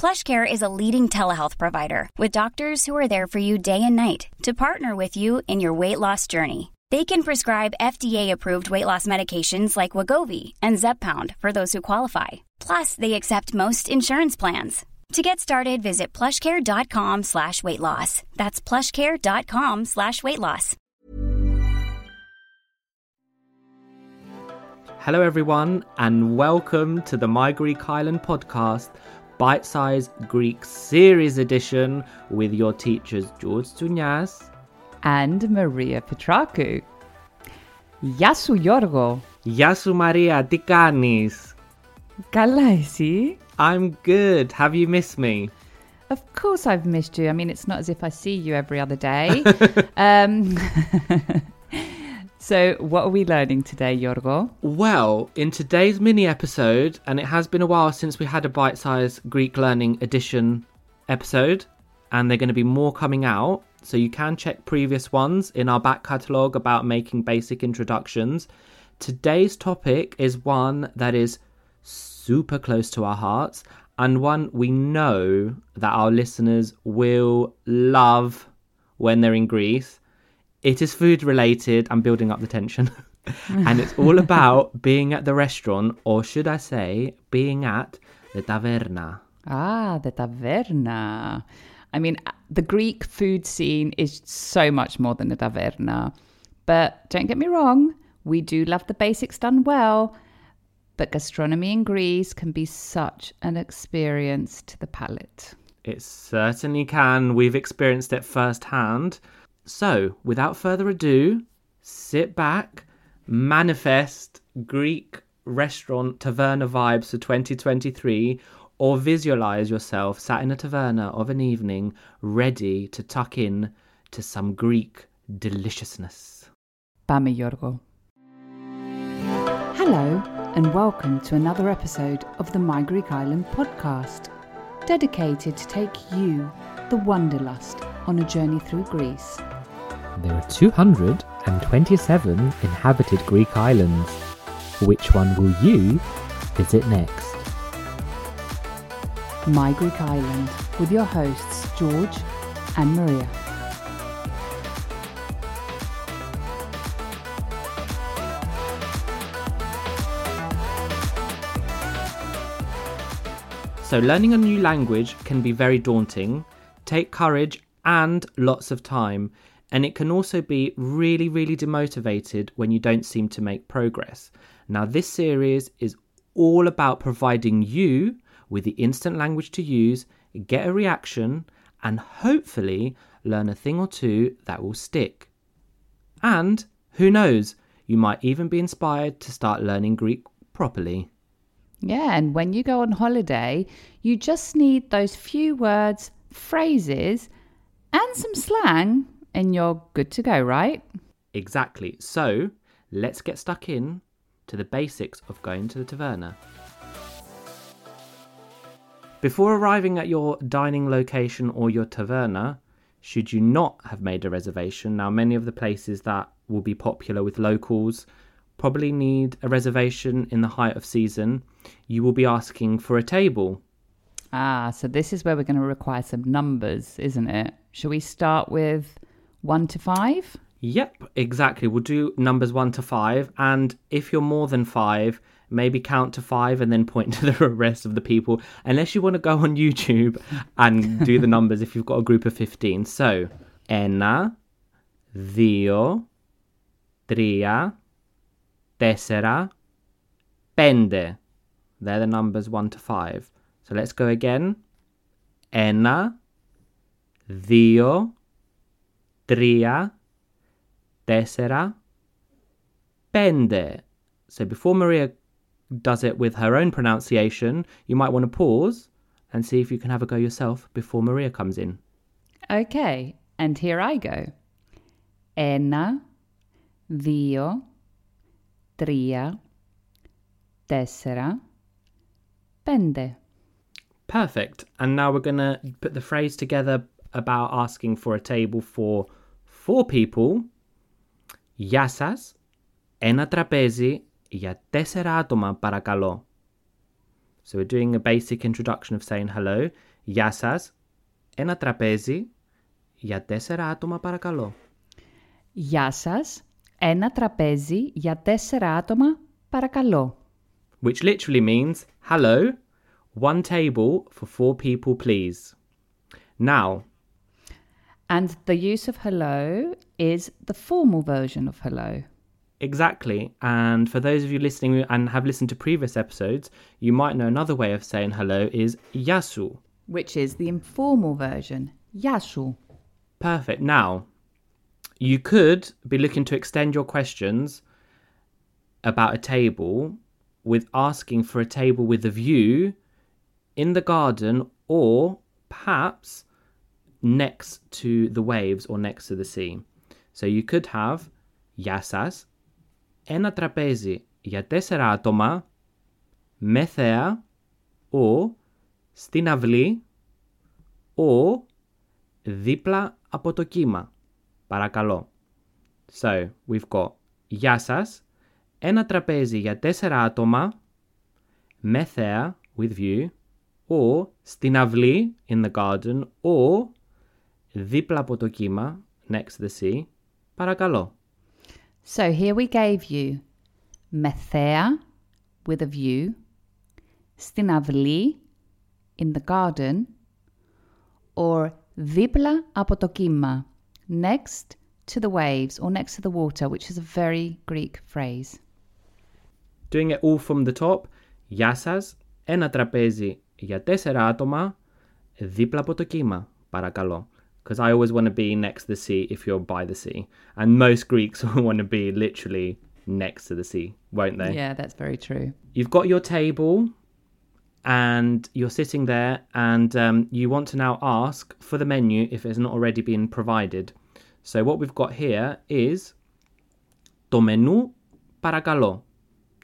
PlushCare is a leading telehealth provider with doctors who are there for you day and night to partner with you in your weight loss journey. They can prescribe FDA-approved weight loss medications like Wegovy and Zepbound for those who qualify. Plus, they accept most insurance plans. To get started, visit plushcare.com slash weight loss. That's plushcare.com slash weight loss. Hello, everyone, and welcome to the My Greek Island podcast, bite sized Greek series edition with your teachers George Tsounyas and Maria Petrakou. Γεια σου Γιώργο. Γεια σου Maria, τι κάνεις? Καλά εσύ. I'm good. Have you missed me? Of course I've missed you. I mean, it's not as if I see you every other day. um, so, what are we learning today, Yorgo? Well, in today's mini episode, and it has been a while since we had a bite sized Greek learning edition episode, and they're going to be more coming out. So, you can check previous ones in our back catalogue about making basic introductions. Today's topic is one that is super close to our hearts and one we know that our listeners will love when they're in Greece. It is food related. I'm building up the tension. and it's all about being at the restaurant, or should I say, being at the taverna. Ah, the taverna. I mean, the Greek food scene is so much more than a taverna. But don't get me wrong, we do love the basics done well. But gastronomy in Greece can be such an experience to the palate. It certainly can. We've experienced it firsthand. So, without further ado, sit back, manifest Greek restaurant taverna vibes for 2023, or visualize yourself sat in a taverna of an evening, ready to tuck in to some Greek deliciousness. Πάμε Γιώργο. Hello and welcome to another episode of the My Greek Island podcast, dedicated to take you, the wanderlust, on a journey through Greece. there are 227 inhabited Greek islands. Which one will you visit next? My Greek Island with your hosts George and Maria. So, learning a new language can be very daunting, take courage and lots of time, and it can also be really, really demotivated when you don't seem to make progress. Now, this series is all about providing you with the instant language to use, get a reaction, and hopefully learn a thing or two that will stick. And who knows, you might even be inspired to start learning Greek properly. Yeah, and when you go on holiday, you just need those few words, phrases, and some slang, and you're good to go, right? Exactly. So, let's get stuck in to the basics of going to the taverna. Before arriving at your dining location or your taverna, should you not have made a reservation, now many of the places that will be popular with locals probably need a reservation in the height of season, you will be asking for a table. Ah, so this is where we're going to require some numbers, isn't it? Shall we start with one to five? Yep, exactly. We'll do numbers one to five. And if you're more than five, maybe count to five and then point to the rest of the people, unless you want to go on YouTube and do the numbers if you've got a group of 15. So, ένα, δύο, τρία, τέσσερα, πέντε. They're the numbers one to five. So let's go again. Ένα, δύο, τρία, τέσσερα, πέντε. So before Maria does it with her own pronunciation, you might want to pause and see if you can have a go yourself before Maria comes in. Okay, and here I go. Ένα, δύο, τρία, τέσσερα, πέντε. Perfect. And now we're going to put the phrase together about asking for a table for four people. Γεια σας. Ένα τραπέζι για τέσσερα άτομα παρακαλώ. So we're doing a basic introduction of saying hello. Γεια σας. Ένα τραπέζι για τέσσερα άτομα παρακαλώ. Γεια σας. Ένα τραπέζι για τέσσερα άτομα παρακαλώ. Which literally means, hello, one table for four people please. Now, And the use of hello is the formal version of hello. Exactly. And for those of you listening and have listened to previous episodes, you might know another way of saying hello is yasu, which is the informal version, yasu. Perfect. Now, you could be looking to extend your questions about a table with asking for a table with a view in the garden or perhaps next to the waves or next to the sea. So you could have Γεια σας, ένα τραπέζι για τέσσερα άτομα με θέα or στην αυλή or δίπλα από το κύμα. Παρακαλώ. So, we've got Γεια σας, ένα τραπέζι για τέσσερα άτομα με θέα with view or στην αυλή in the garden or δίπλα από το κύμα next to the sea. Παρακαλώ. So here we gave you με θέα with a view, στην αυλή in the garden, or δίπλα από το κύμα next to the waves or next to the water, which is a very Greek phrase. Doing it all from the top. Γεια σας, ένα τραπέζι για τέσσερα άτομα δίπλα από το κύμα. Παρακαλώ. because I always want to be next to the sea if you're by the sea. And most Greeks want to be literally next to the sea, won't they? Yeah, that's very true. You've got your table and you're sitting there and um, you want to now ask for the menu if it's not already been provided. So what we've got here is to menu paragalo.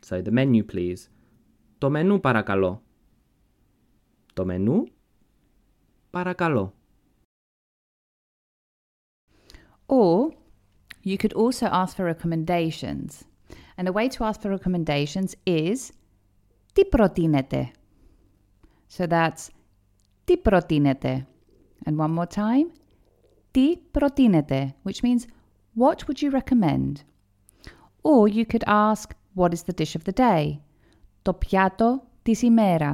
So the menu, please. To menu paragalo. To menu paragalo. Or you could also ask for recommendations. And a way to ask for recommendations is τι προτείνετε. So that's τι προτείνετε. And one more time. Τι προτείνετε, which means what would you recommend? Or you could ask what is the dish of the day. Το πιάτο της ημέρα.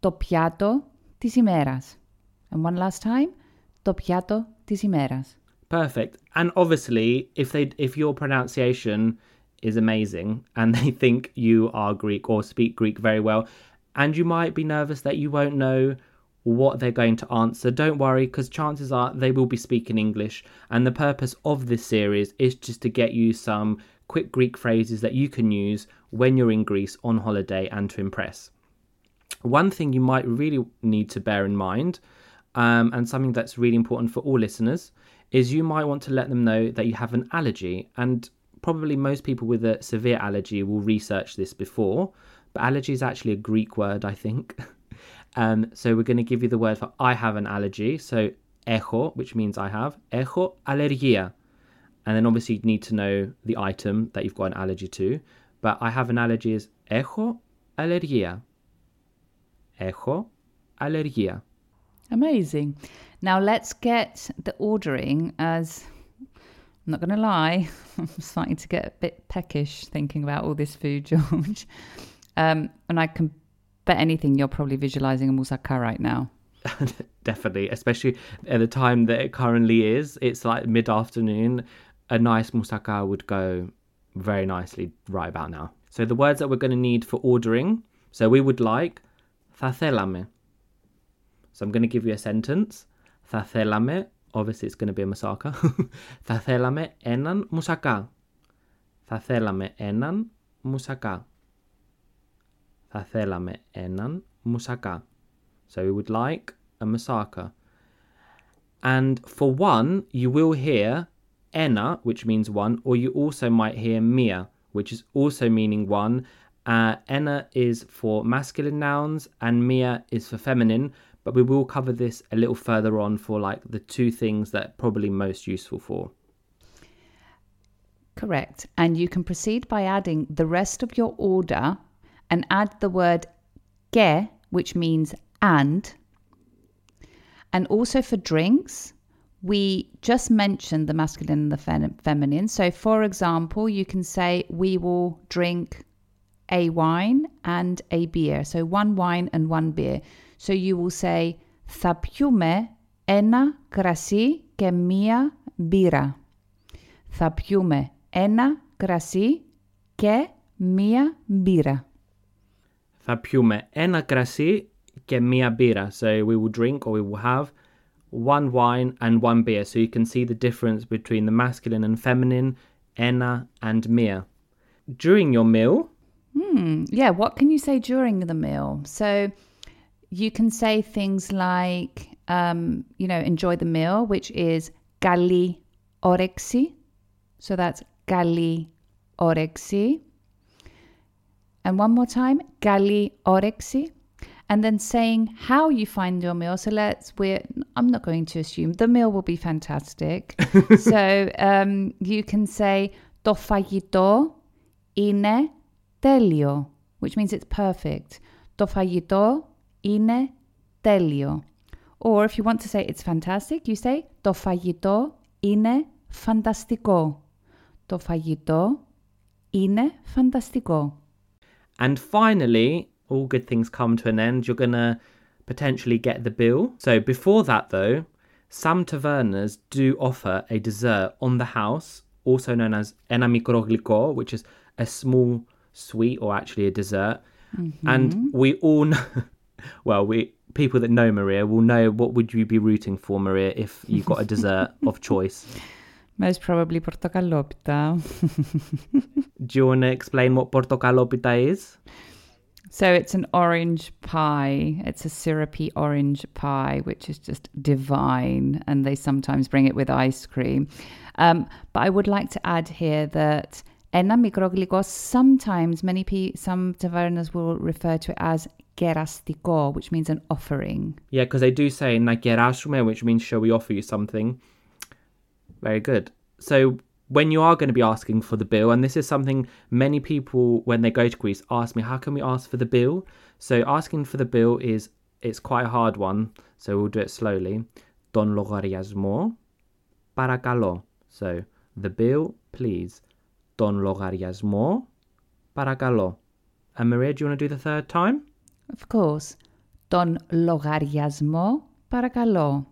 το πιάτο της ημέρας. And one last time, το πιάτο της ημέρας. Perfect. And obviously, if they if your pronunciation is amazing and they think you are Greek or speak Greek very well, and you might be nervous that you won't know what they're going to answer, don't worry because chances are they will be speaking English. And the purpose of this series is just to get you some quick Greek phrases that you can use when you're in Greece on holiday and to impress. One thing you might really need to bear in mind, um, and something that's really important for all listeners, is you might want to let them know that you have an allergy. And probably most people with a severe allergy will research this before, but allergy is actually a Greek word, I think. um, so we're going to give you the word for I have an allergy. So echo, which means I have, echo allergia. And then obviously you need to know the item that you've got an allergy to but I have an allergy is echo alergia. Echo alergia. Amazing. Now let's get the ordering as I'm not going to lie, I'm starting to get a bit peckish thinking about all this food, George. Um, and I can bet anything you're probably visualizing a moussaka right now. Definitely, especially at the time that it currently is. It's like mid afternoon. A nice moussaka would go very nicely right about now. So the words that we're going to need for ordering. So we would like facelame. So I'm going to give you a sentence. Facelame. Obviously, it's going to be a masaka. facelame enan musaka. Facelame enan musaka. Facelame enan musaka. So we would like a masaka. And for one, you will hear ena, which means one, or you also might hear mia, which is also meaning one. Uh, ena is for masculine nouns and mia is for feminine, but we will cover this a little further on for like the two things that probably most useful for. Correct. And you can proceed by adding the rest of your order and add the word ge, which means and. And also for drinks, we just mentioned the masculine and the fem- feminine. So, for example, you can say, We will drink a wine and a beer. So, one wine and one beer. So, you will say, Θα πιούμε ένα κρασί και μία μπύρα. Θα πιούμε ένα κρασί και μία μπύρα. Θα πιούμε ένα κρασί και μία μπύρα. So we will drink or we will have one wine and one beer, so you can see the difference between the masculine and feminine, ena and mia. During your meal? Mm, yeah, what can you say during the meal? So you can say things like, um, you know, enjoy the meal, which is gali orexi. So that's gali orexi. And one more time, gali orexi And then saying how you find your meal. So let's, we're, I'm not going to assume the meal will be fantastic. so um, you can say, το φαγητό είναι τέλειο, which means it's perfect. Το φαγητό είναι τέλειο. Or if you want to say it's fantastic, you say το φαγητό είναι φανταστικό. Το φαγητό είναι φανταστικό. And finally, all good things come to an end. You're going to potentially get the bill. So before that, though, some tavernas do offer a dessert on the house, also known as enamicroglico, which is a small sweet or actually a dessert. Mm-hmm. And we all know, well, we people that know Maria will know what would you be rooting for, Maria, if you got a dessert of choice. Most probably portocalopita. do you want to explain what portocalopita is? So it's an orange pie. It's a syrupy orange pie, which is just divine. And they sometimes bring it with ice cream. Um, but I would like to add here that ena mikroglikos, sometimes many pe- some tavernas will refer to it as gerastiko, which means an offering. Yeah, because they do say na gerasume, which means shall we offer you something. Very good. So when you are going to be asking for the bill, and this is something many people when they go to Greece ask me, how can we ask for the bill? So asking for the bill is it's quite a hard one, so we'll do it slowly. Don logaryasmo, parakalo. So the bill, please. Don logaryasmo, parakalo. And Maria, do you want to do the third time? Of course. Don logaryasmo, parakalo.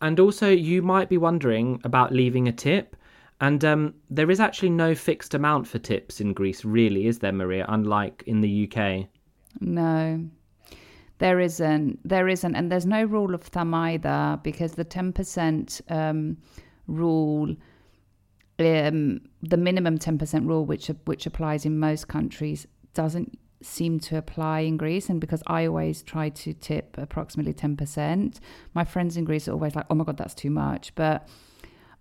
And also, you might be wondering about leaving a tip. And um, there is actually no fixed amount for tips in Greece, really, is there, Maria? Unlike in the UK. No, there isn't. There isn't. And there's no rule of thumb either because the 10% um, rule, um, the minimum 10% rule, which, which applies in most countries, doesn't seem to apply in Greece. And because I always try to tip approximately 10%, my friends in Greece are always like, oh my God, that's too much. But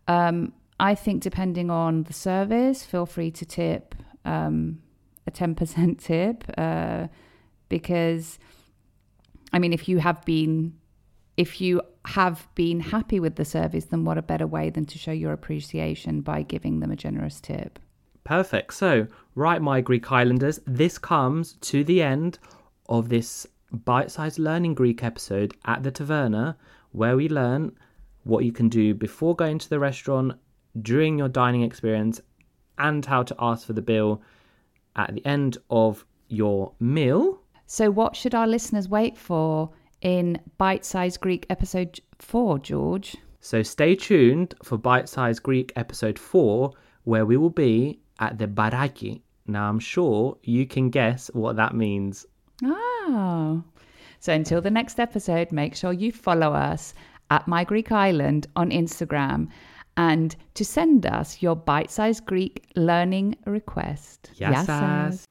um, I think depending on the service, feel free to tip um, a 10% tip uh, because, I mean, if you have been. If you have been happy with the service, then what a better way than to show your appreciation by giving them a generous tip? Perfect. So, right, my Greek Islanders, this comes to the end of this bite sized learning Greek episode at the Taverna, where we learn what you can do before going to the restaurant, during your dining experience, and how to ask for the bill at the end of your meal. So, what should our listeners wait for in Bite Size Greek episode 4, George? So, stay tuned for Bite Size Greek episode 4, where we will be at the baraki. Now, I'm sure you can guess what that means. Oh. So until the next episode, make sure you follow us at My Greek Island on Instagram and to send us your bite sized Greek learning request. Yes, yes.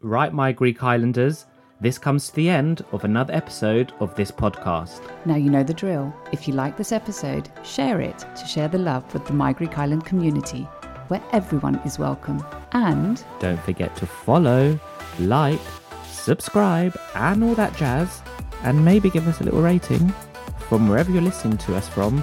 Right, my Greek Islanders, this comes to the end of another episode of this podcast. Now you know the drill. If you like this episode, share it to share the love with the My Greek Island community where everyone is welcome. And don't forget to follow, like, subscribe, and all that jazz. And maybe give us a little rating from wherever you're listening to us from